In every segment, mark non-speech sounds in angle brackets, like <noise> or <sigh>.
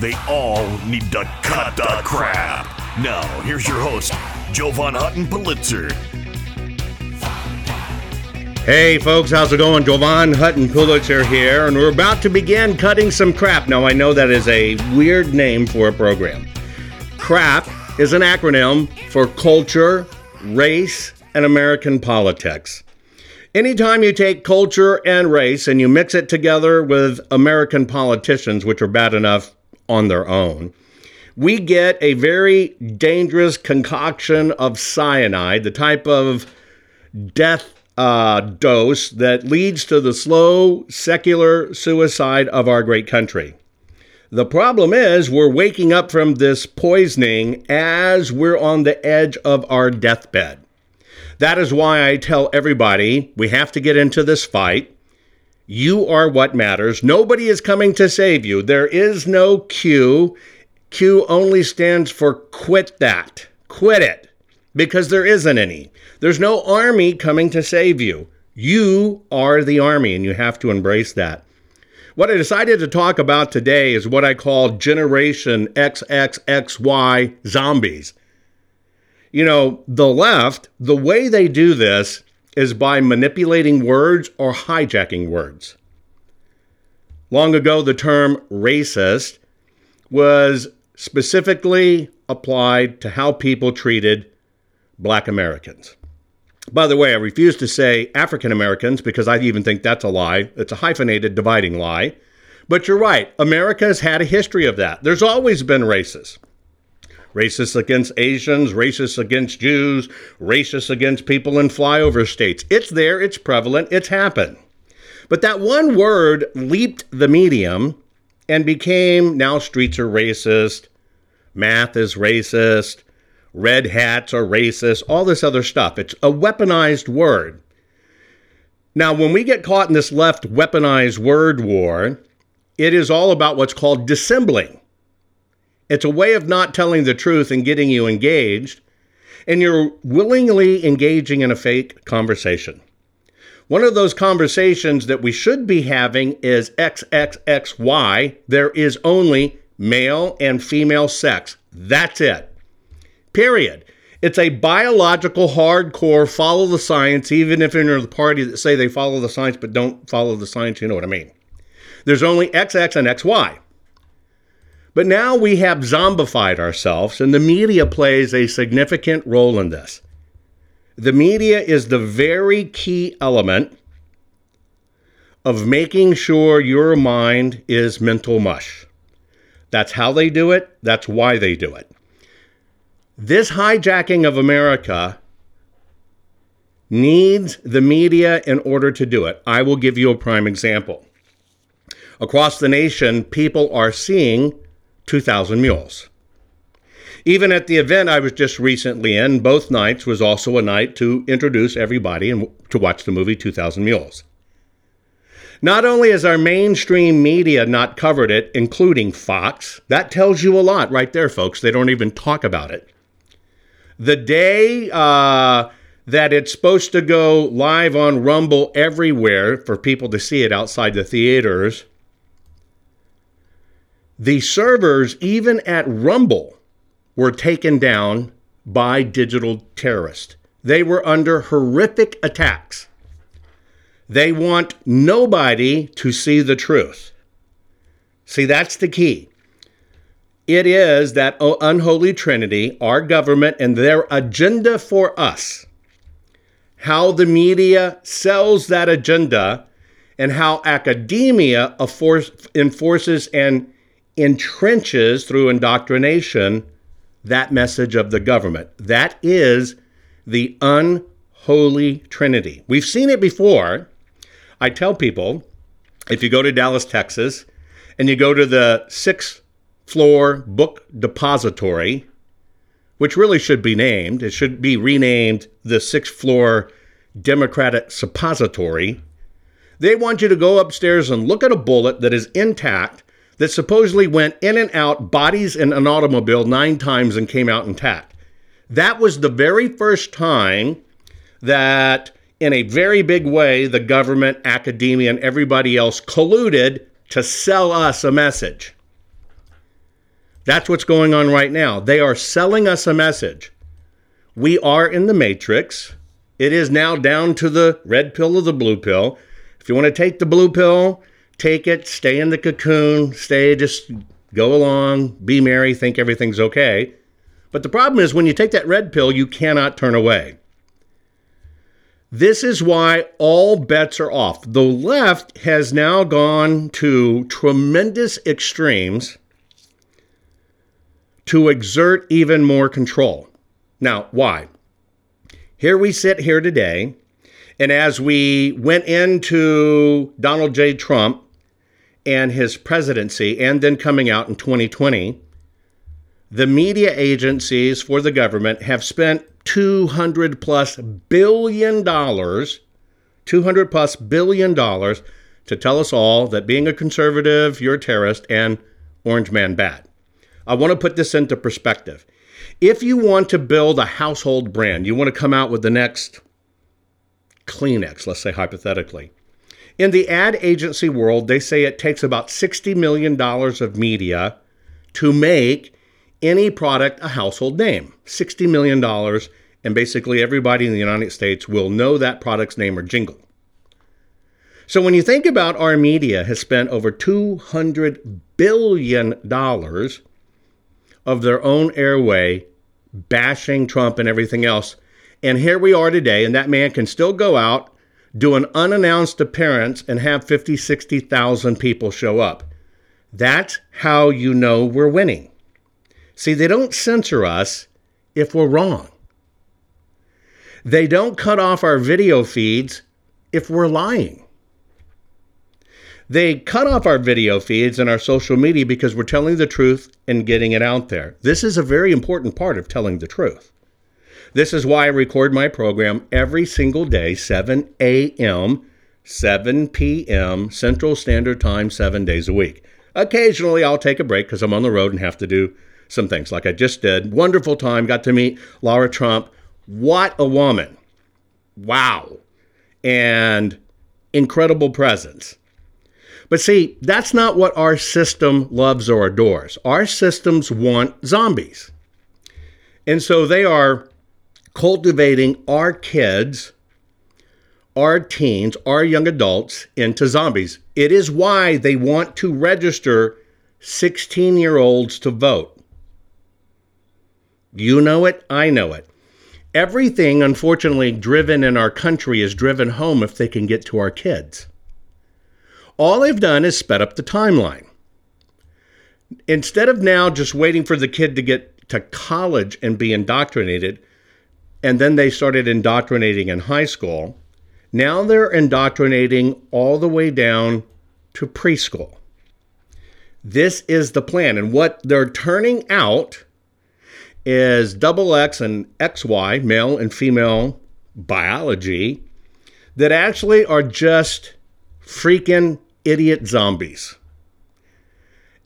They all need to cut the crap. Now, here's your host, Joe Jovan Hutton Pulitzer. Hey folks, how's it going? Jovan Hutton Pulitzer here, and we're about to begin cutting some crap. Now, I know that is a weird name for a program. CRAP is an acronym for culture, race, and American politics. Anytime you take culture and race and you mix it together with American politicians, which are bad enough on their own, we get a very dangerous concoction of cyanide, the type of death uh, dose that leads to the slow secular suicide of our great country. The problem is, we're waking up from this poisoning as we're on the edge of our deathbed. That is why I tell everybody we have to get into this fight. You are what matters. Nobody is coming to save you. There is no Q. Q only stands for quit that. Quit it. Because there isn't any. There's no army coming to save you. You are the army, and you have to embrace that. What I decided to talk about today is what I call Generation XXXY zombies. You know, the left, the way they do this is by manipulating words or hijacking words. Long ago, the term racist was specifically applied to how people treated black Americans. By the way, I refuse to say African Americans because I even think that's a lie. It's a hyphenated dividing lie. But you're right, America has had a history of that. There's always been racists. Racists against Asians, racists against Jews, racists against people in flyover states. It's there, it's prevalent, it's happened. But that one word leaped the medium and became now streets are racist, math is racist, red hats are racist, all this other stuff. It's a weaponized word. Now, when we get caught in this left weaponized word war, it is all about what's called dissembling. It's a way of not telling the truth and getting you engaged, and you're willingly engaging in a fake conversation. One of those conversations that we should be having is XXXY. There is only male and female sex. That's it. Period. It's a biological, hardcore, follow the science, even if you're in the party that say they follow the science but don't follow the science, you know what I mean. There's only XX and XY. But now we have zombified ourselves, and the media plays a significant role in this. The media is the very key element of making sure your mind is mental mush. That's how they do it, that's why they do it. This hijacking of America needs the media in order to do it. I will give you a prime example. Across the nation, people are seeing 2,000 Mules. Even at the event I was just recently in, both nights was also a night to introduce everybody and to watch the movie 2,000 Mules. Not only has our mainstream media not covered it, including Fox, that tells you a lot right there, folks. They don't even talk about it. The day uh, that it's supposed to go live on Rumble everywhere for people to see it outside the theaters, the servers, even at Rumble, were taken down by digital terrorists. They were under horrific attacks. They want nobody to see the truth. See, that's the key. It is that oh, unholy trinity, our government, and their agenda for us how the media sells that agenda and how academia enforces and entrenches through indoctrination that message of the government. That is the unholy trinity. We've seen it before. I tell people if you go to Dallas, Texas, and you go to the sixth floor book depository, which really should be named, it should be renamed the sixth floor Democratic Suppository. They want you to go upstairs and look at a bullet that is intact that supposedly went in and out bodies in an automobile nine times and came out intact. That was the very first time that, in a very big way, the government, academia, and everybody else colluded to sell us a message. That's what's going on right now. They are selling us a message. We are in the matrix. It is now down to the red pill or the blue pill. If you want to take the blue pill, take it, stay in the cocoon, stay, just go along, be merry, think everything's okay. But the problem is when you take that red pill, you cannot turn away. This is why all bets are off. The left has now gone to tremendous extremes to exert even more control. Now, why? Here we sit here today, and as we went into Donald J. Trump and his presidency, and then coming out in 2020, the media agencies for the government have spent 200 plus billion dollars, 200 plus billion dollars to tell us all that being a conservative, you're a terrorist, and Orange Man bad. I want to put this into perspective. If you want to build a household brand, you want to come out with the next Kleenex, let's say hypothetically, in the ad agency world, they say it takes about $60 million of media to make any product a household name. $60 million, and basically everybody in the United States will know that product's name or jingle. So when you think about our media has spent over $200 billion of their own airway bashing Trump and everything else. And here we are today, and that man can still go out do an unannounced appearance and have 50, 60,000 people show up. That's how you know we're winning. See, they don't censor us if we're wrong. They don't cut off our video feeds if we're lying. They cut off our video feeds and our social media because we're telling the truth and getting it out there. This is a very important part of telling the truth. This is why I record my program every single day, 7 a.m., 7 p.m. Central Standard Time, seven days a week. Occasionally, I'll take a break because I'm on the road and have to do some things like I just did. Wonderful time. Got to meet Laura Trump. What a woman. Wow. And incredible presence. But see, that's not what our system loves or adores. Our systems want zombies. And so they are cultivating our kids, our teens, our young adults into zombies. It is why they want to register 16 year olds to vote. You know it, I know it. Everything, unfortunately, driven in our country is driven home if they can get to our kids. All they've done is sped up the timeline. Instead of now just waiting for the kid to get to college and be indoctrinated, and then they started indoctrinating in high school. Now they're indoctrinating all the way down to preschool. This is the plan. And what they're turning out is double X and XY, male and female biology, that actually are just freaking idiot zombies.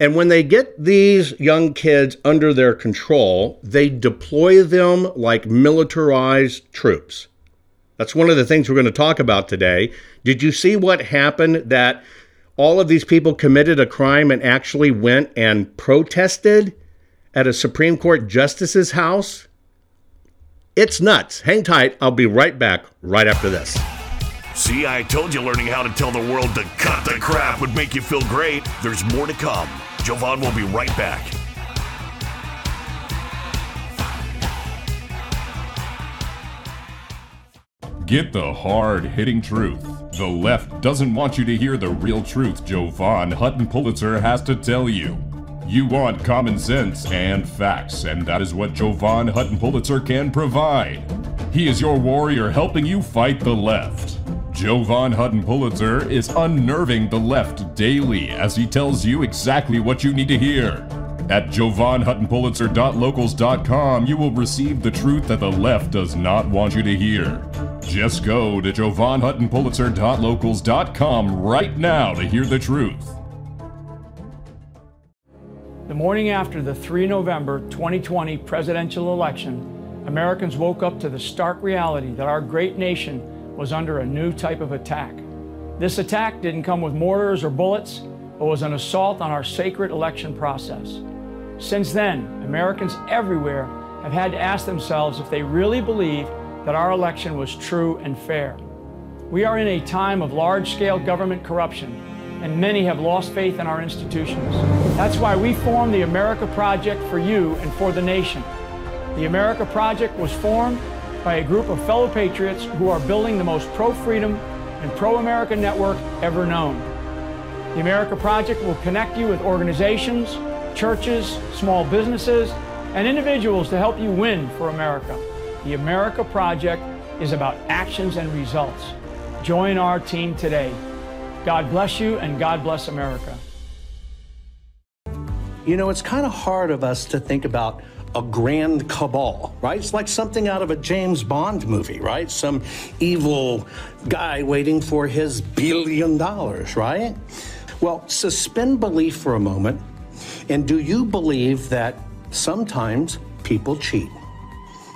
And when they get these young kids under their control, they deploy them like militarized troops. That's one of the things we're going to talk about today. Did you see what happened that all of these people committed a crime and actually went and protested at a Supreme Court justice's house? It's nuts. Hang tight. I'll be right back right after this. See, I told you learning how to tell the world to cut the crap would make you feel great. There's more to come. Jovan will be right back. Get the hard hitting truth. The left doesn't want you to hear the real truth Jovan Hutton Pulitzer has to tell you. You want common sense and facts, and that is what Jovan Hutton Pulitzer can provide. He is your warrior helping you fight the left. Jovan Hutton Pulitzer is unnerving the left daily as he tells you exactly what you need to hear. At jovanhuttonpulitzer.locals.com, you will receive the truth that the left does not want you to hear. Just go to jovanhuttonpulitzer.locals.com right now to hear the truth. The morning after the 3 November 2020 presidential election, Americans woke up to the stark reality that our great nation was under a new type of attack. This attack didn't come with mortars or bullets, but was an assault on our sacred election process. Since then, Americans everywhere have had to ask themselves if they really believe that our election was true and fair. We are in a time of large scale government corruption, and many have lost faith in our institutions. That's why we formed the America Project for you and for the nation. The America Project was formed by a group of fellow patriots who are building the most pro freedom and pro America network ever known. The America Project will connect you with organizations, churches, small businesses, and individuals to help you win for America. The America Project is about actions and results. Join our team today. God bless you and God bless America. You know, it's kind of hard of us to think about a grand cabal, right? It's like something out of a James Bond movie, right? Some evil guy waiting for his billion dollars, right? Well, suspend belief for a moment and do you believe that sometimes people cheat?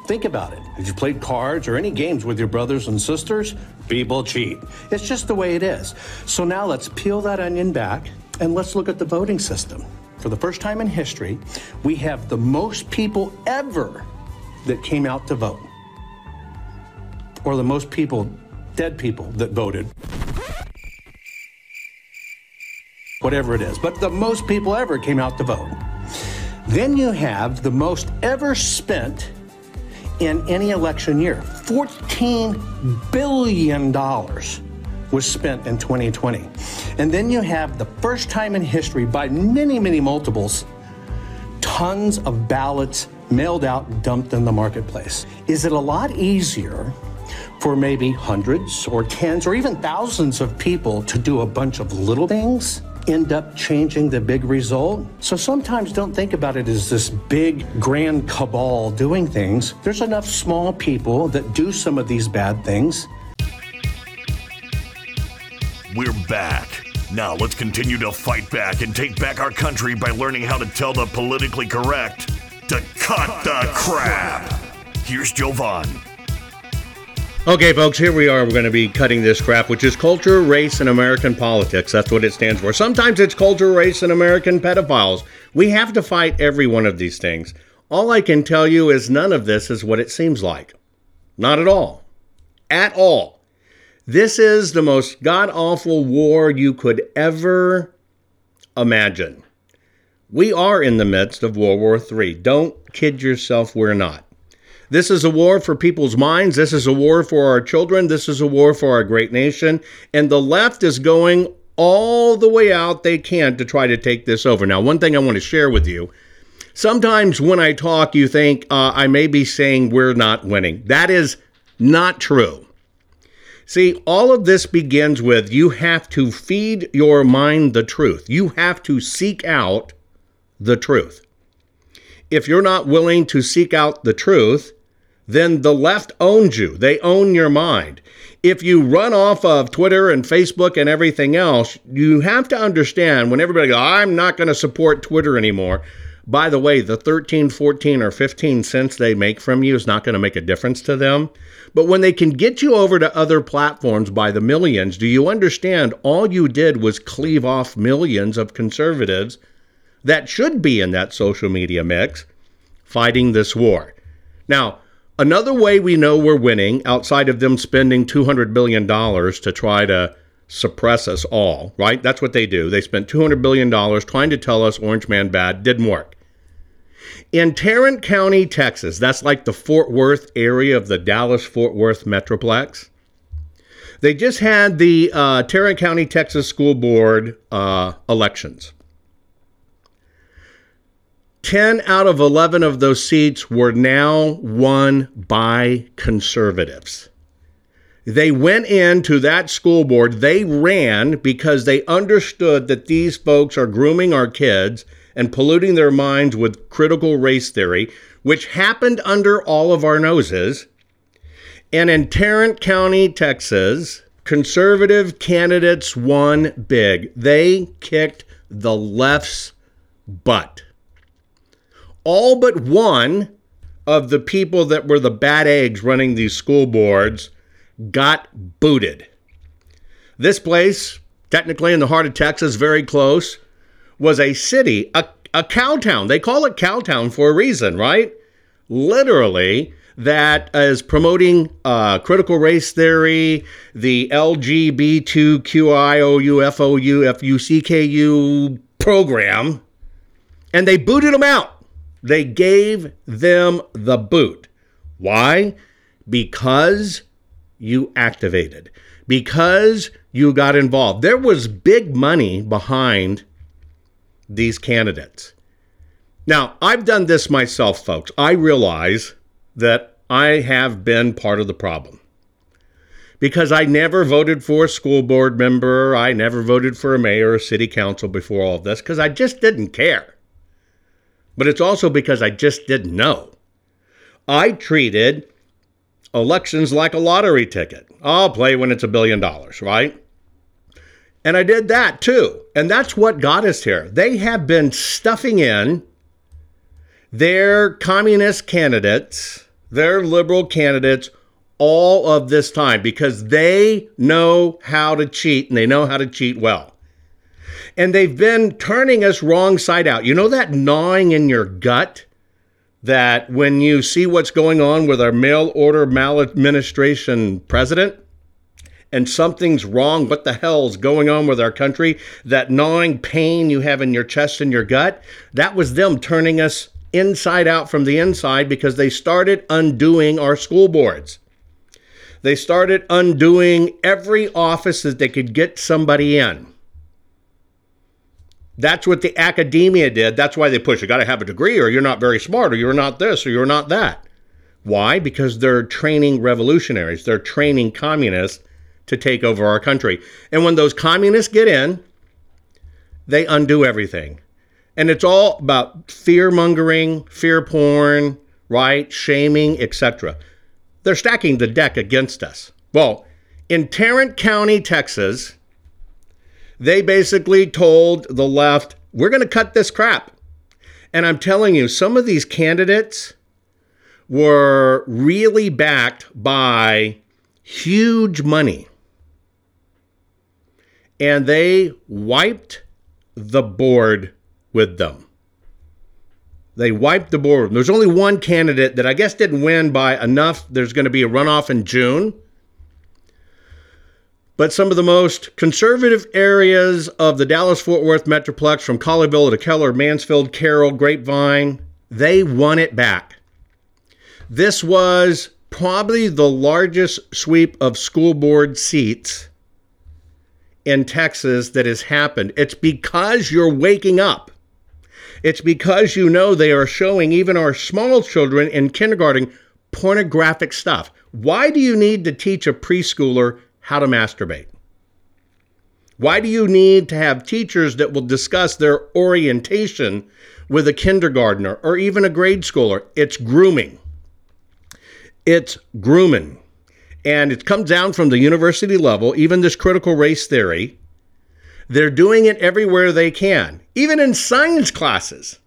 Think about it. Have you played cards or any games with your brothers and sisters? People cheat. It's just the way it is. So now let's peel that onion back and let's look at the voting system. For the first time in history, we have the most people ever that came out to vote, or the most people, dead people, that voted whatever it is. But the most people ever came out to vote. Then you have the most ever spent in any election year. $14 billion was spent in 2020. And then you have the first time in history, by many, many multiples, tons of ballots mailed out, dumped in the marketplace. Is it a lot easier for maybe hundreds or tens or even thousands of people to do a bunch of little things? end up changing the big result. So sometimes don't think about it as this big grand cabal doing things. There's enough small people that do some of these bad things. We're back. Now let's continue to fight back and take back our country by learning how to tell the politically correct to cut, cut the crap. crap. Here's Jovan. Okay, folks, here we are. We're going to be cutting this crap, which is culture, race, and American politics. That's what it stands for. Sometimes it's culture, race, and American pedophiles. We have to fight every one of these things. All I can tell you is none of this is what it seems like. Not at all. At all. This is the most god awful war you could ever imagine. We are in the midst of World War III. Don't kid yourself, we're not. This is a war for people's minds. This is a war for our children. This is a war for our great nation. And the left is going all the way out they can to try to take this over. Now, one thing I want to share with you sometimes when I talk, you think uh, I may be saying we're not winning. That is not true. See, all of this begins with you have to feed your mind the truth. You have to seek out the truth. If you're not willing to seek out the truth, then the left owns you. They own your mind. If you run off of Twitter and Facebook and everything else, you have to understand when everybody goes, I'm not going to support Twitter anymore. By the way, the 13, 14, or 15 cents they make from you is not going to make a difference to them. But when they can get you over to other platforms by the millions, do you understand all you did was cleave off millions of conservatives that should be in that social media mix fighting this war? Now, Another way we know we're winning, outside of them spending $200 billion to try to suppress us all, right? That's what they do. They spent $200 billion trying to tell us Orange Man bad. Didn't work. In Tarrant County, Texas, that's like the Fort Worth area of the Dallas Fort Worth Metroplex. They just had the uh, Tarrant County, Texas School Board uh, elections. 10 out of 11 of those seats were now won by conservatives. They went into that school board, they ran because they understood that these folks are grooming our kids and polluting their minds with critical race theory, which happened under all of our noses. And in Tarrant County, Texas, conservative candidates won big. They kicked the left's butt. All but one of the people that were the bad eggs running these school boards got booted. This place, technically in the heart of Texas, very close, was a city, a, a cow town. They call it cow town for a reason, right? Literally, that is promoting uh, critical race theory, the LGBTQIOUFOUFUCKU program, and they booted them out. They gave them the boot. Why? Because you activated, because you got involved. There was big money behind these candidates. Now, I've done this myself, folks. I realize that I have been part of the problem because I never voted for a school board member. I never voted for a mayor or city council before all of this because I just didn't care. But it's also because I just didn't know. I treated elections like a lottery ticket. I'll play when it's a billion dollars, right? And I did that too. And that's what got us here. They have been stuffing in their communist candidates, their liberal candidates, all of this time because they know how to cheat and they know how to cheat well. And they've been turning us wrong side out. You know that gnawing in your gut? That when you see what's going on with our mail order maladministration president, and something's wrong, what the hell's going on with our country? That gnawing pain you have in your chest and your gut, that was them turning us inside out from the inside because they started undoing our school boards. They started undoing every office that they could get somebody in. That's what the academia did. That's why they push you got to have a degree or you're not very smart or you're not this or you're not that. Why? Because they're training revolutionaries, they're training communists to take over our country. And when those communists get in, they undo everything. And it's all about fear mongering, fear porn, right? Shaming, etc. They're stacking the deck against us. Well, in Tarrant County, Texas, they basically told the left, we're going to cut this crap. And I'm telling you, some of these candidates were really backed by huge money and they wiped the board with them. They wiped the board. There's only one candidate that I guess didn't win by enough. There's going to be a runoff in June. But some of the most conservative areas of the Dallas Fort Worth Metroplex, from Colleyville to Keller, Mansfield, Carroll, Grapevine, they won it back. This was probably the largest sweep of school board seats in Texas that has happened. It's because you're waking up. It's because you know they are showing even our small children in kindergarten pornographic stuff. Why do you need to teach a preschooler how to masturbate? Why do you need to have teachers that will discuss their orientation with a kindergartner or even a grade schooler? It's grooming. It's grooming and it comes down from the university level, even this critical race theory. They're doing it everywhere they can, even in science classes.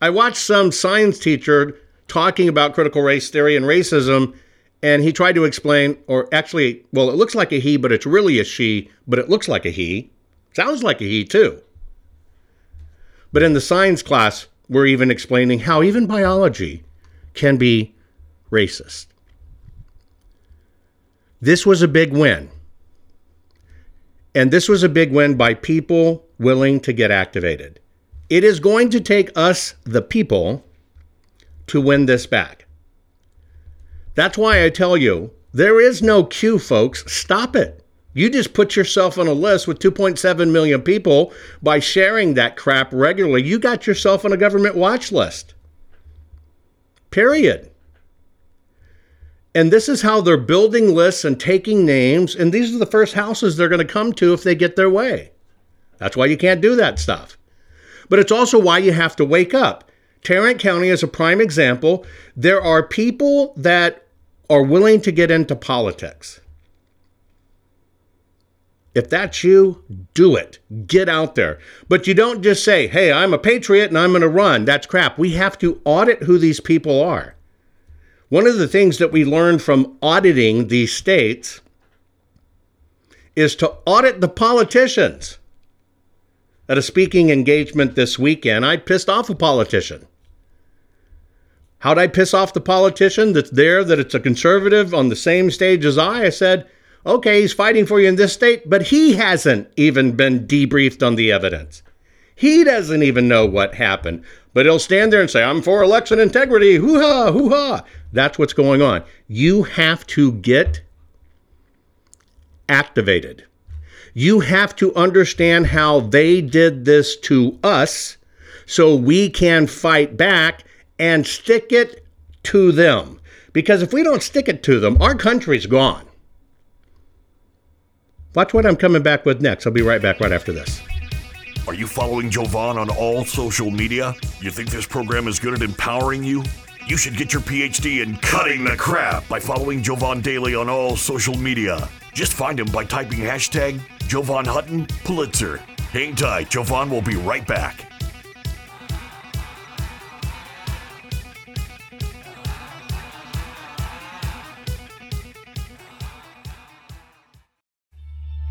I watched some science teacher talking about critical race theory and racism, and he tried to explain, or actually, well, it looks like a he, but it's really a she, but it looks like a he. Sounds like a he, too. But in the science class, we're even explaining how even biology can be racist. This was a big win. And this was a big win by people willing to get activated. It is going to take us, the people, to win this back. That's why I tell you there is no Q, folks. Stop it. You just put yourself on a list with 2.7 million people by sharing that crap regularly. You got yourself on a government watch list. Period. And this is how they're building lists and taking names. And these are the first houses they're going to come to if they get their way. That's why you can't do that stuff. But it's also why you have to wake up. Tarrant County is a prime example. There are people that are willing to get into politics. If that's you, do it. Get out there. But you don't just say, hey, I'm a patriot and I'm going to run. That's crap. We have to audit who these people are. One of the things that we learned from auditing these states is to audit the politicians. At a speaking engagement this weekend, I pissed off a politician. How'd I piss off the politician that's there, that it's a conservative on the same stage as I? I said, okay, he's fighting for you in this state, but he hasn't even been debriefed on the evidence. He doesn't even know what happened, but he'll stand there and say, I'm for election integrity. Hoo ha, hoo ha. That's what's going on. You have to get activated. You have to understand how they did this to us so we can fight back and stick it to them. Because if we don't stick it to them, our country's gone. Watch what I'm coming back with next. I'll be right back right after this. Are you following Jovan on all social media? You think this program is good at empowering you? You should get your PhD in cutting the crap by following Jovan Daily on all social media. Just find him by typing hashtag Jovan Hutton Pulitzer. Hang tight, Jovan will be right back.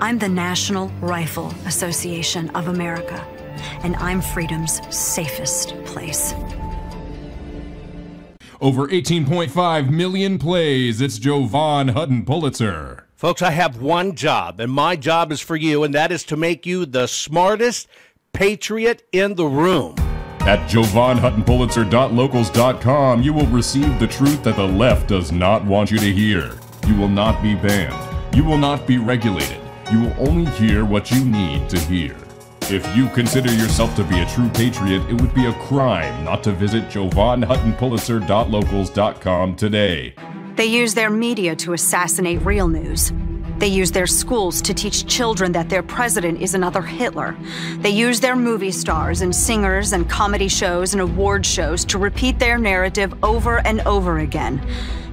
I'm the National Rifle Association of America, and I'm freedom's safest place. Over 18.5 million plays. It's Jovan Hutton Pulitzer. Folks, I have one job, and my job is for you, and that is to make you the smartest patriot in the room. At JovanHuttonPulitzer.locals.com, you will receive the truth that the left does not want you to hear. You will not be banned. You will not be regulated you will only hear what you need to hear. If you consider yourself to be a true patriot, it would be a crime not to visit JovanHuttonPulitzer.locals.com today. They use their media to assassinate real news. They use their schools to teach children that their president is another Hitler. They use their movie stars and singers and comedy shows and award shows to repeat their narrative over and over again.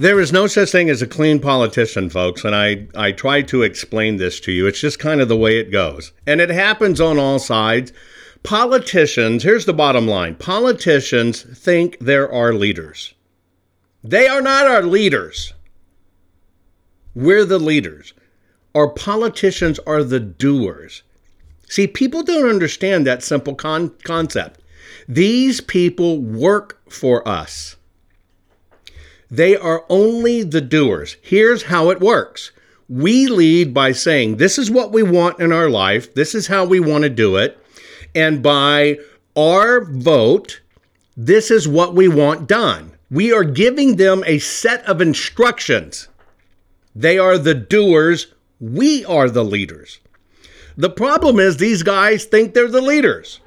There is no such thing as a clean politician, folks, and I, I try to explain this to you. It's just kind of the way it goes. And it happens on all sides. Politicians, here's the bottom line politicians think there are leaders. They are not our leaders. We're the leaders. Our politicians are the doers. See, people don't understand that simple con- concept. These people work for us. They are only the doers. Here's how it works we lead by saying, This is what we want in our life, this is how we want to do it. And by our vote, this is what we want done. We are giving them a set of instructions. They are the doers, we are the leaders. The problem is, these guys think they're the leaders.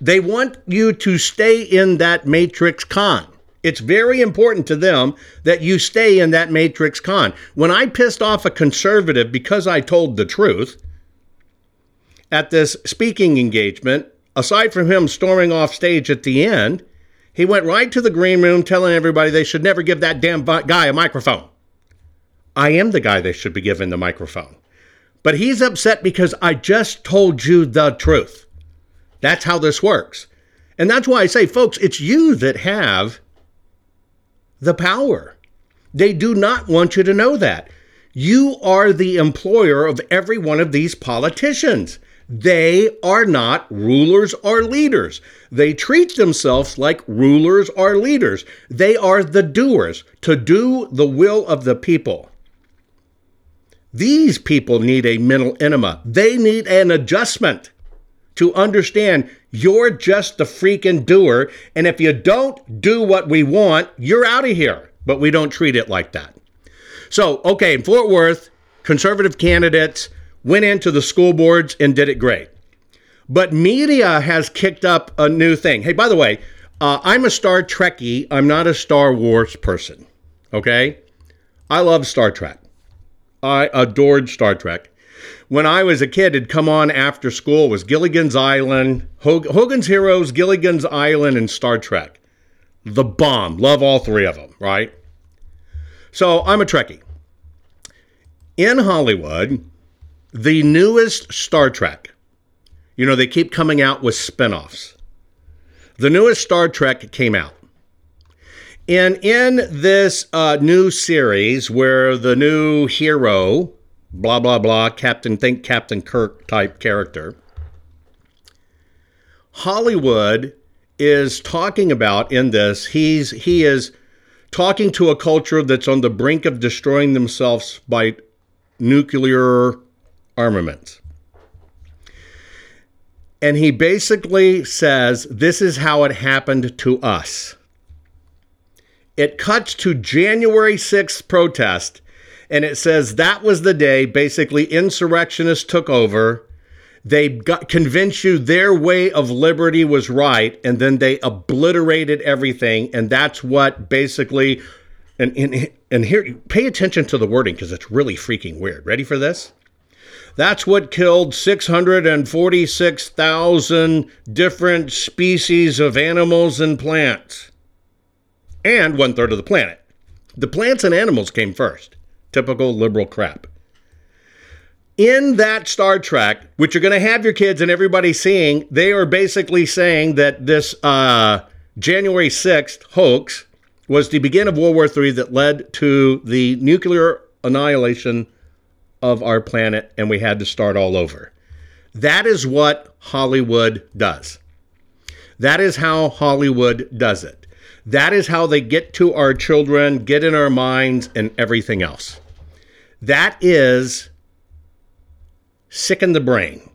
They want you to stay in that matrix con. It's very important to them that you stay in that matrix con. When I pissed off a conservative because I told the truth at this speaking engagement, aside from him storming off stage at the end, he went right to the green room telling everybody they should never give that damn guy a microphone. I am the guy they should be given the microphone. But he's upset because I just told you the truth. That's how this works. And that's why I say, folks, it's you that have the power. They do not want you to know that. You are the employer of every one of these politicians. They are not rulers or leaders. They treat themselves like rulers or leaders. They are the doers to do the will of the people. These people need a mental enema. They need an adjustment to understand you're just the freaking doer. And if you don't do what we want, you're out of here. But we don't treat it like that. So, okay, in Fort Worth, conservative candidates went into the school boards and did it great. But media has kicked up a new thing. Hey, by the way, uh, I'm a Star Trekkie. I'm not a Star Wars person. Okay? I love Star Trek. I adored Star Trek. When I was a kid, it'd come on after school was Gilligan's Island, Hogan's Heroes, Gilligan's Island, and Star Trek. The bomb. Love all three of them, right? So I'm a Trekkie. In Hollywood, the newest Star Trek, you know, they keep coming out with spinoffs. The newest Star Trek came out. And in this uh, new series, where the new hero, blah, blah, blah, Captain, think Captain Kirk type character, Hollywood is talking about in this, he's, he is talking to a culture that's on the brink of destroying themselves by nuclear armament. And he basically says, This is how it happened to us. It cuts to January 6th protest, and it says that was the day basically insurrectionists took over. They got convince you their way of liberty was right, and then they obliterated everything, and that's what basically. And and, and here, pay attention to the wording because it's really freaking weird. Ready for this? That's what killed 646,000 different species of animals and plants, and one third of the planet. The plants and animals came first. Typical liberal crap. In that Star Trek, which you're going to have your kids and everybody seeing, they are basically saying that this uh, January 6th hoax was the beginning of World War III that led to the nuclear annihilation of our planet, and we had to start all over. That is what Hollywood does. That is how Hollywood does it. That is how they get to our children, get in our minds, and everything else. That is sick in the brain.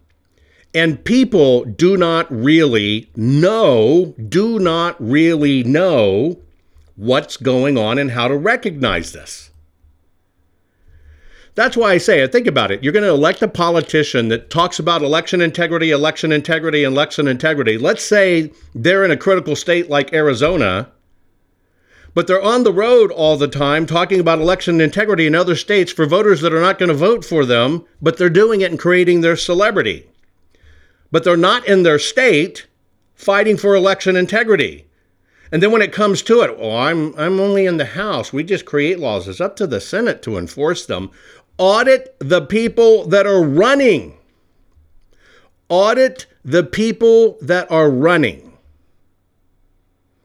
And people do not really know, do not really know what's going on and how to recognize this. That's why I say it. Think about it. You're going to elect a politician that talks about election integrity, election integrity, election integrity. Let's say they're in a critical state like Arizona, but they're on the road all the time talking about election integrity in other states for voters that are not going to vote for them, but they're doing it and creating their celebrity. But they're not in their state fighting for election integrity. And then when it comes to it, well, I'm I'm only in the House. We just create laws. It's up to the Senate to enforce them audit the people that are running. Audit the people that are running.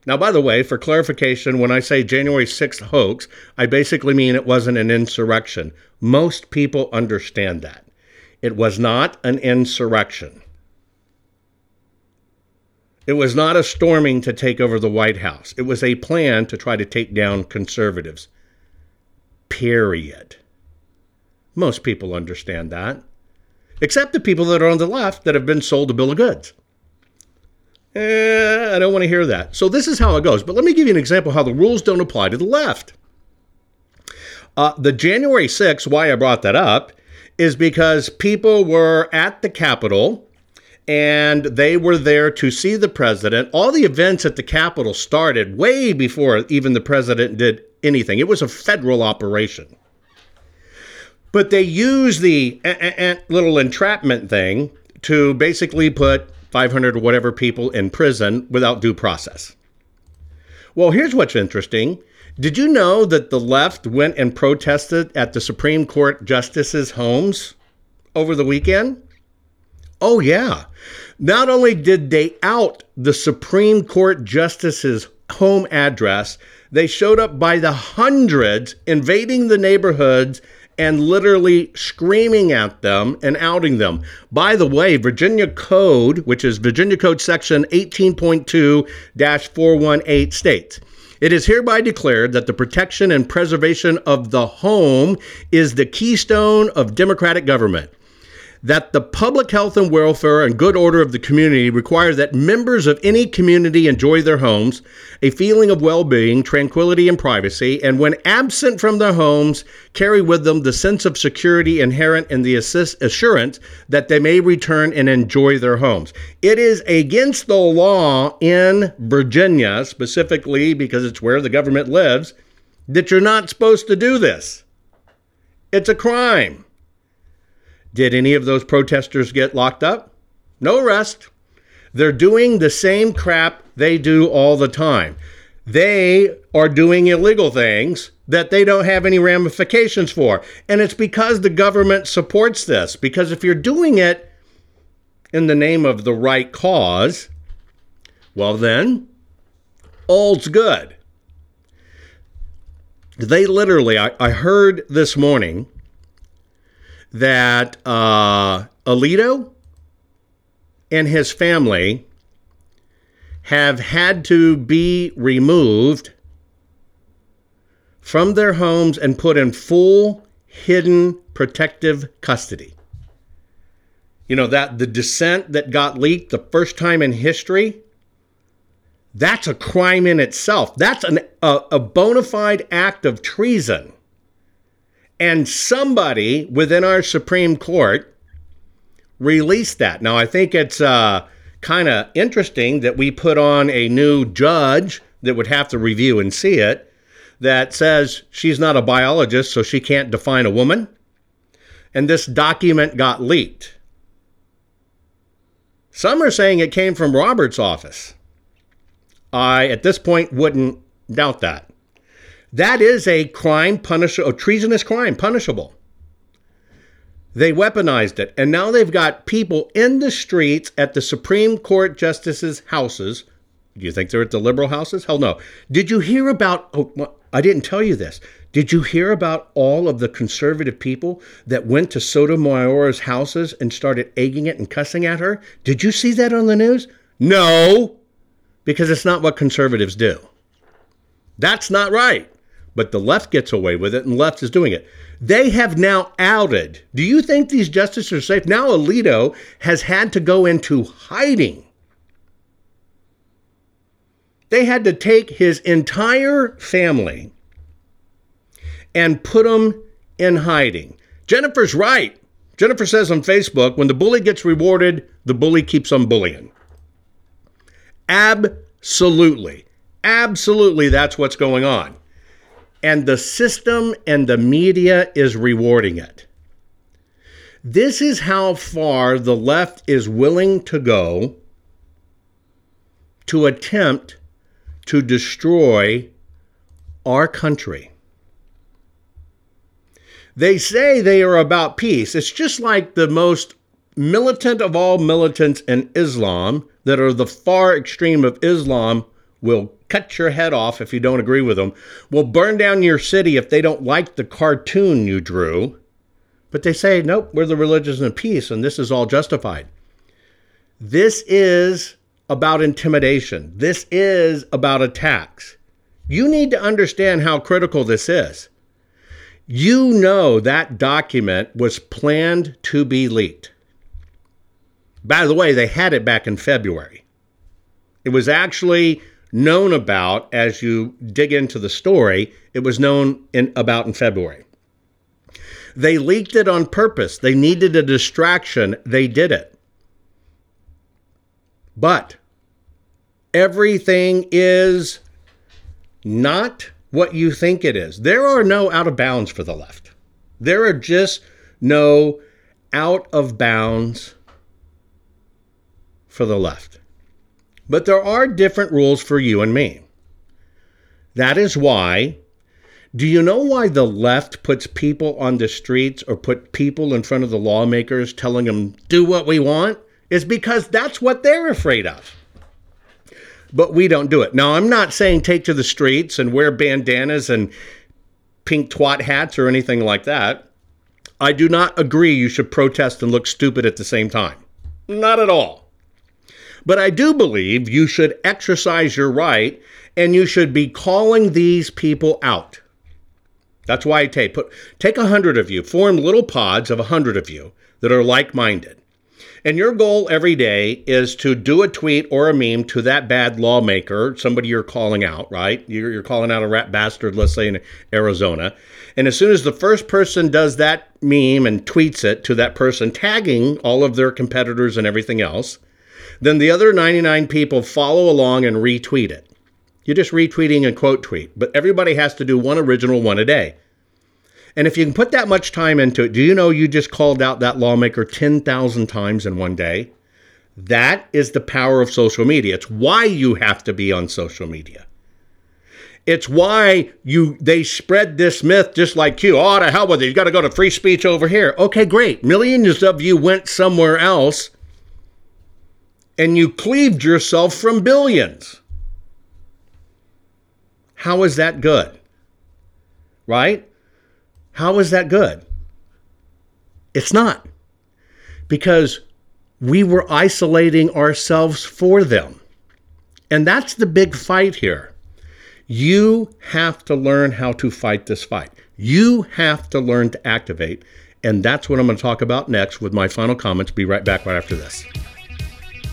Now, by the way, for clarification, when I say January 6th hoax, I basically mean it wasn't an insurrection. Most people understand that. It was not an insurrection. It was not a storming to take over the White House. It was a plan to try to take down conservatives. Period. Most people understand that, except the people that are on the left that have been sold a bill of goods. Eh, I don't want to hear that. So this is how it goes. But let me give you an example how the rules don't apply to the left. Uh, the January 6th, why I brought that up, is because people were at the Capitol and they were there to see the president. All the events at the Capitol started way before even the president did anything. It was a federal operation. But they use the little entrapment thing to basically put 500 or whatever people in prison without due process. Well, here's what's interesting. Did you know that the left went and protested at the Supreme Court justices' homes over the weekend? Oh, yeah. Not only did they out the Supreme Court justices' home address, they showed up by the hundreds, invading the neighborhoods and literally screaming at them and outing them. By the way, Virginia Code, which is Virginia Code Section 18.2 418, states it is hereby declared that the protection and preservation of the home is the keystone of democratic government that the public health and welfare and good order of the community require that members of any community enjoy their homes, a feeling of well being, tranquility, and privacy, and when absent from their homes, carry with them the sense of security inherent in the assurance that they may return and enjoy their homes. It is against the law in Virginia, specifically because it's where the government lives, that you're not supposed to do this. It's a crime. Did any of those protesters get locked up? No arrest. They're doing the same crap they do all the time. They are doing illegal things that they don't have any ramifications for. And it's because the government supports this. Because if you're doing it in the name of the right cause, well, then, all's good. They literally, I, I heard this morning that uh, Alito and his family have had to be removed from their homes and put in full hidden protective custody. You know, that the dissent that got leaked the first time in history, that's a crime in itself. That's an, a, a bona fide act of treason. And somebody within our Supreme Court released that. Now, I think it's uh, kind of interesting that we put on a new judge that would have to review and see it that says she's not a biologist, so she can't define a woman. And this document got leaked. Some are saying it came from Robert's office. I, at this point, wouldn't doubt that. That is a crime punishable, a treasonous crime punishable. They weaponized it, and now they've got people in the streets at the Supreme Court justices' houses. Do you think they're at the liberal houses? Hell no. Did you hear about? Oh, I didn't tell you this. Did you hear about all of the conservative people that went to Sotomayor's houses and started egging it and cussing at her? Did you see that on the news? No, because it's not what conservatives do. That's not right. But the left gets away with it, and left is doing it. They have now outed. Do you think these justices are safe? Now Alito has had to go into hiding. They had to take his entire family and put them in hiding. Jennifer's right. Jennifer says on Facebook when the bully gets rewarded, the bully keeps on bullying. Absolutely. Absolutely, that's what's going on and the system and the media is rewarding it. This is how far the left is willing to go to attempt to destroy our country. They say they are about peace. It's just like the most militant of all militants in Islam that are the far extreme of Islam will cut your head off if you don't agree with them, will burn down your city if they don't like the cartoon you drew. But they say, nope, we're the religions of peace, and this is all justified. This is about intimidation. This is about attacks. You need to understand how critical this is. You know that document was planned to be leaked. By the way, they had it back in February. It was actually known about as you dig into the story. It was known in, about in February. They leaked it on purpose. They needed a distraction. They did it. But everything is not what you think it is. There are no out of bounds for the left. There are just no out of bounds for the left. But there are different rules for you and me. That is why. Do you know why the left puts people on the streets or put people in front of the lawmakers telling them, do what we want? Is because that's what they're afraid of. But we don't do it. Now, I'm not saying take to the streets and wear bandanas and pink twat hats or anything like that. I do not agree you should protest and look stupid at the same time. Not at all. But I do believe you should exercise your right and you should be calling these people out. That's why I take put take a hundred of you, form little pods of a hundred of you that are like-minded. And your goal every day is to do a tweet or a meme to that bad lawmaker, somebody you're calling out, right? You're, you're calling out a rat bastard, let's say in Arizona. And as soon as the first person does that meme and tweets it to that person, tagging all of their competitors and everything else, then the other 99 people follow along and retweet it. You're just retweeting a quote tweet, but everybody has to do one original one a day. And if you can put that much time into it, do you know you just called out that lawmaker 10,000 times in one day? That is the power of social media. It's why you have to be on social media. It's why you they spread this myth just like you. Oh, to hell with it. You got to go to free speech over here. Okay, great. Millions of you went somewhere else and you cleaved yourself from billions. How is that good? Right? How is that good? It's not. Because we were isolating ourselves for them. And that's the big fight here. You have to learn how to fight this fight. You have to learn to activate. And that's what I'm going to talk about next with my final comments. Be right back right after this.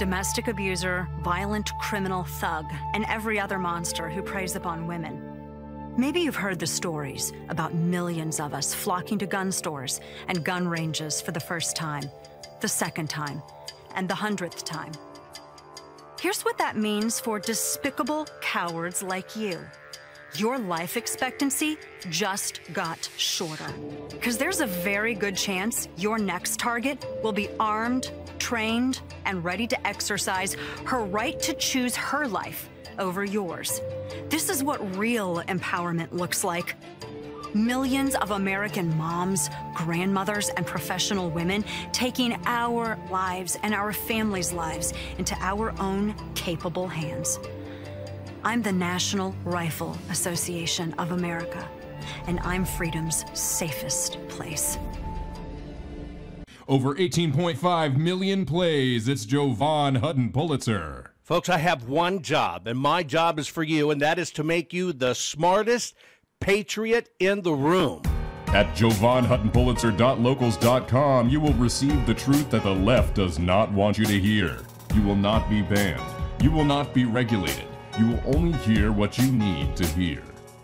domestic abuser, violent criminal thug, and every other monster who preys upon women. Maybe you've heard the stories about millions of us flocking to gun stores and gun ranges for the first time, the second time, and the hundredth time. Here's what that means for despicable cowards like you your life expectancy just got shorter. Because there's a very good chance your next target will be armed, trained, and ready to exercise her right to choose her life over yours. This is what real empowerment looks like. Millions of American moms, grandmothers, and professional women taking our lives and our families' lives into our own capable hands. I'm the National Rifle Association of America, and I'm freedom's safest place. Over 18.5 million plays. It's Jovan Hutton Pulitzer. Folks, I have one job, and my job is for you, and that is to make you the smartest patriot in the room. At JovanHuttonPulitzer.locals.com, you will receive the truth that the left does not want you to hear. You will not be banned. You will not be regulated you will only hear what you need to hear.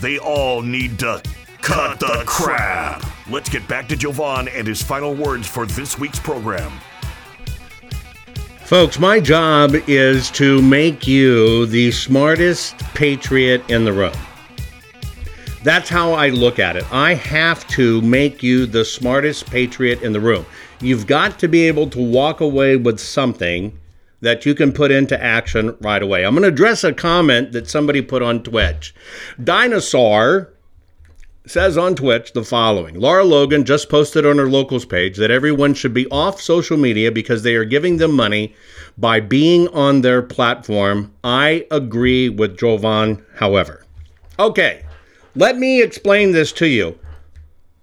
they all need to cut, the, crap. Let's get back to Jovan and his final words for this week's program. Folks, my job is to make you the smartest patriot in the room. That's how I look at it. I have to make you the smartest patriot in the room. You've got to be able to walk away with something that you can put into action right away. I'm going to address a comment that somebody put on Twitch. Dinosaur says on Twitch the following Lara Logan just posted on her locals page that everyone should be off social media because they are giving them money by being on their platform. I agree with Jovan, however. Okay, let me explain this to you.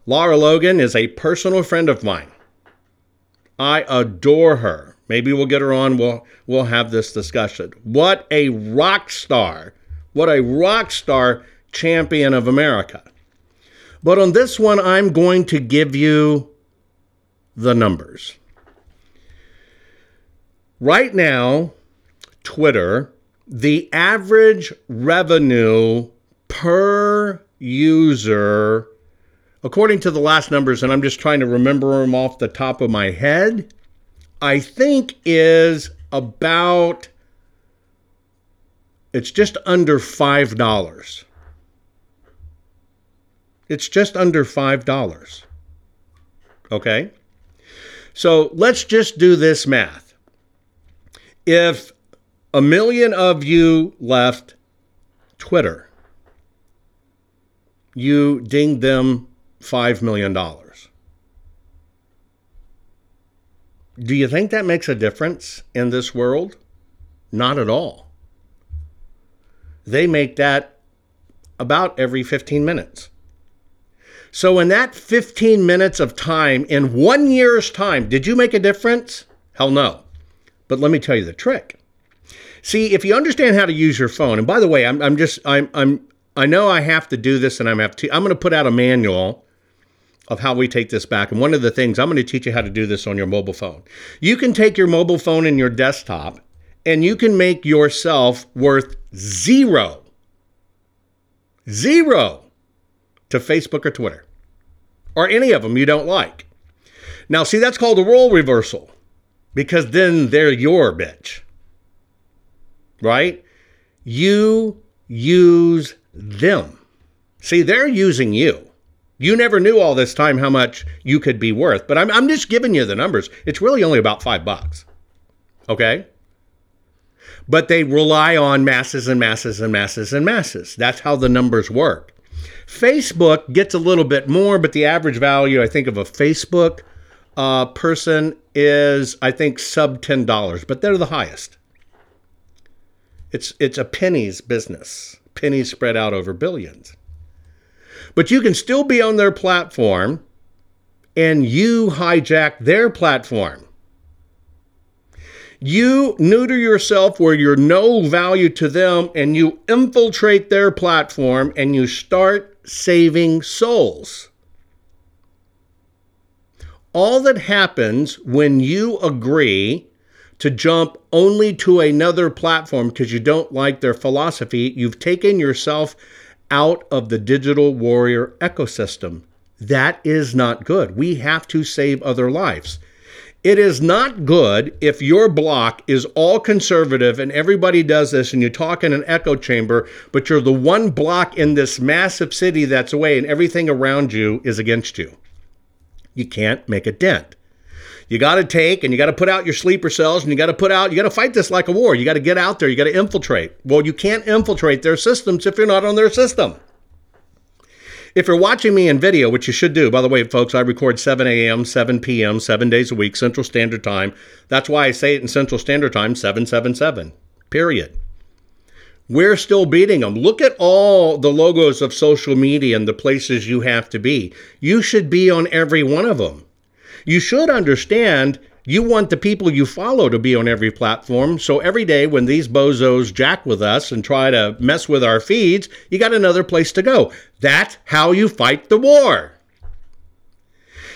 Lara Logan is a personal friend of mine. I adore her. Maybe we'll get her on. We'll we'll have this discussion. What a rock star! What a rock star champion of America. But on this one, I'm going to give you the numbers. Right now, Twitter, the average revenue per user, according to the last numbers, and I'm just trying to remember them off the top of my head, I think is about it's just under five dollars. It's just under $5. Okay? So let's just do this math. If a million of you left Twitter, you dinged them $5 million. Do you think that makes a difference in this world? Not at all. They make that about every 15 minutes. So, in that 15 minutes of time, in one year's time, did you make a difference? Hell no. But let me tell you the trick. See, if you understand how to use your phone, and by the way, I'm, I'm just, I'm, I'm, I know I have to do this and I'm have to, I'm going to put out a manual of how we take this back. And one of the things I'm going to teach you how to do this on your mobile phone. You can take your mobile phone and your desktop and you can make yourself worth zero, zero to Facebook or Twitter or any of them you don't like. Now, see, that's called a role reversal because then they're your bitch, right? You use them. See, they're using you. You never knew all this time how much you could be worth, but I'm, I'm just giving you the numbers. It's really only about five bucks. Okay? But they rely on masses and masses and masses and masses. That's how the numbers work. Facebook gets a little bit more, but the average value, I think, of a Facebook uh, person is, I think, sub ten dollars, but they're the highest. It's it's a pennies business, pennies spread out over billions. But you can still be on their platform and you hijack their platform. You neuter yourself where you're no value to them and you infiltrate their platform and you start saving souls. All that happens when you agree to jump only to another platform because you don't like their philosophy, you've taken yourself out of the digital warrior ecosystem. That is not good. We have to save other lives. It is not good if your block is all conservative and everybody does this and you talk in an echo chamber, but you're the one block in this massive city that's away and everything around you is against you. You can't make a dent. You got to take and you got to put out your sleeper cells and you got to put out, you got to fight this like a war. You got to get out there, you got to infiltrate. Well, you can't infiltrate their systems if you're not on their system. If you're watching me in video, which you should do, by the way, folks, I record 7 a.m., 7 p.m., seven days a week, Central Standard Time. That's why I say it in Central Standard Time, 777, period. We're still beating them. Look at all the logos of social media and the places you have to be. You should be on every one of them. You should understand you want the people you follow to be on every platform. So every day when these bozos jack with us and try to mess with our feeds, you got another place to go. That's how you fight the war.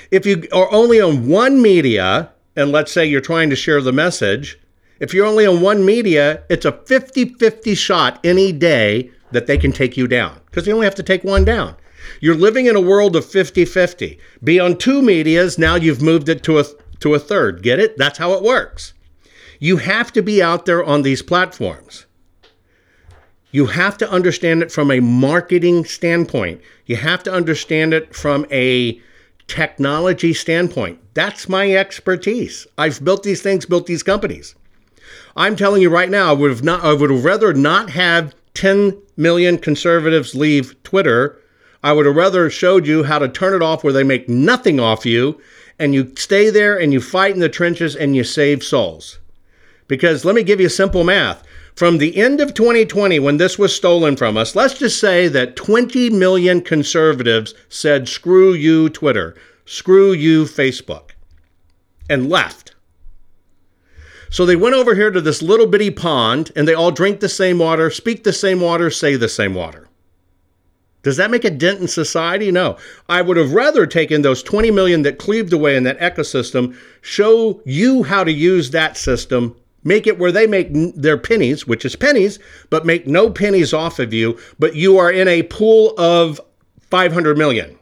If you are only on one media, and let's say you're trying to share the message, if you're only on one media, it's a 50 50 shot any day that they can take you down because you only have to take one down. You're living in a world of 50 50. Be on two medias, now you've moved it to a, to a third. Get it? That's how it works. You have to be out there on these platforms. You have to understand it from a marketing standpoint. You have to understand it from a technology standpoint. That's my expertise. I've built these things, built these companies. I'm telling you right now, I would have not I would have rather not have 10 million conservatives leave Twitter I would have rather showed you how to turn it off where they make nothing off you and you stay there and you fight in the trenches and you save souls. Because let me give you simple math. From the end of 2020, when this was stolen from us, let's just say that 20 million conservatives said, screw you, Twitter, screw you, Facebook, and left. So they went over here to this little bitty pond and they all drink the same water, speak the same water, say the same water. Does that make a dent in society? No. I would have rather taken those 20 million that cleaved away in that ecosystem, show you how to use that system, make it where they make their pennies, which is pennies, but make no pennies off of you, but you are in a pool of 500 million.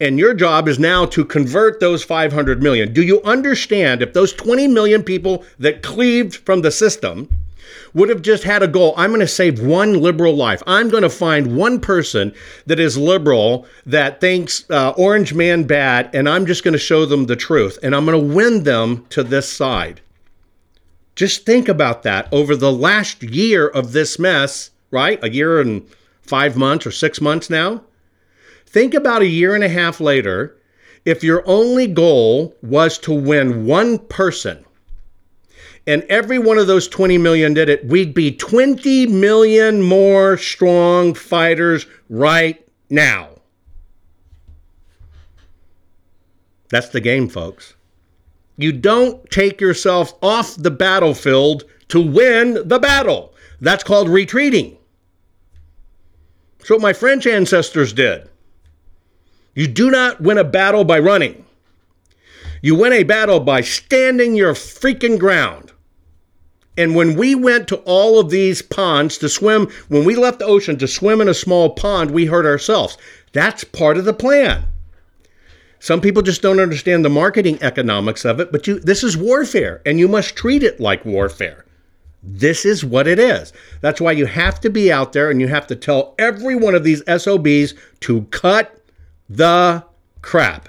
And your job is now to convert those 500 million. Do you understand if those 20 million people that cleaved from the system would have just had a goal I'm going to save one liberal life. I'm going to find one person that is liberal that thinks uh, Orange Man bad, and I'm just going to show them the truth, and I'm going to win them to this side. Just think about that over the last year of this mess, right? A year and five months or six months now. Think about a year and a half later if your only goal was to win one person and every one of those 20 million did it, we'd be 20 million more strong fighters right now. That's the game, folks. You don't take yourself off the battlefield to win the battle. That's called retreating. That's what my French ancestors did. You do not win a battle by running. You win a battle by standing your freaking ground. And when we went to all of these ponds to swim, when we left the ocean to swim in a small pond, we hurt ourselves. That's part of the plan. Some people just don't understand the marketing economics of it, but you, this is warfare, and you must treat it like warfare. This is what it is. That's why you have to be out there and you have to tell every one of these SOBs to cut the crap.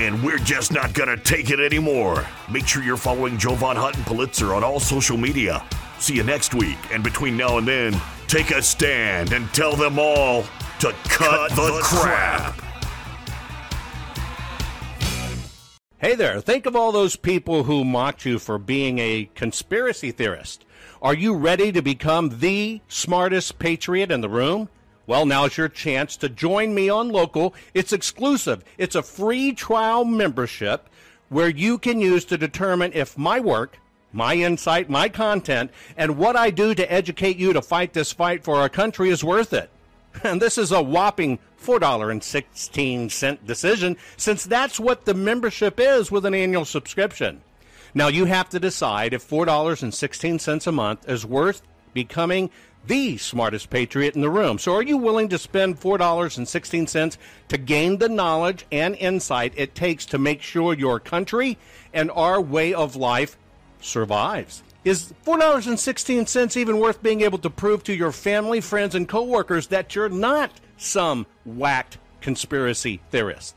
And we're just not gonna take it anymore. Make sure you're following Jovan Hutton Pulitzer on all social media. See you next week, and between now and then, take a stand and tell them all to cut, cut the, the crap. crap. Hey there, think of all those people who mocked you for being a conspiracy theorist. Are you ready to become the smartest patriot in the room? Well, now's your chance to join me on local. It's exclusive. It's a free trial membership where you can use to determine if my work, my insight, my content, and what I do to educate you to fight this fight for our country is worth it. <laughs> And this is a whopping $4.16 decision, since that's what the membership is with an annual subscription. Now, you have to decide if $4.16 a month is worth becoming the smartest patriot in the room. So, are you willing to spend $4.16 to gain the knowledge and insight it takes to make sure your country and our way of life survives? Is $4.16 even worth being able to prove to your family, friends, and coworkers that you're not some whacked conspiracy theorist?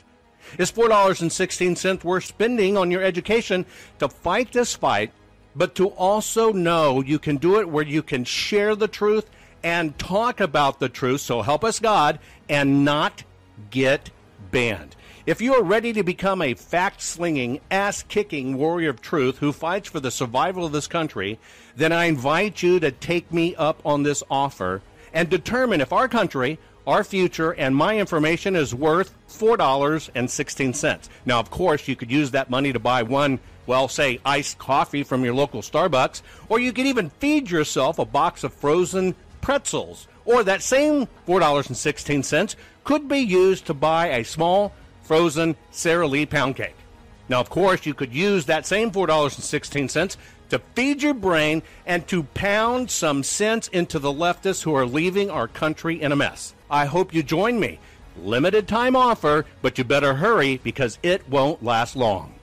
Is $4.16 worth spending on your education to fight this fight, but to also know you can do it where you can share the truth and talk about the truth, so help us God, and not get banned? If you are ready to become a fact slinging, ass kicking warrior of truth who fights for the survival of this country, then I invite you to take me up on this offer and determine if our country, our future, and my information is worth $4.16. Now, of course, you could use that money to buy one, well, say, iced coffee from your local Starbucks, or you could even feed yourself a box of frozen pretzels. Or that same $4.16 could be used to buy a small frozen Sara Lee pound cake. Now, of course, you could use that same $4.16 to feed your brain and to pound some sense into the leftists who are leaving our country in a mess. I hope you join me. Limited time offer, but you better hurry because it won't last long.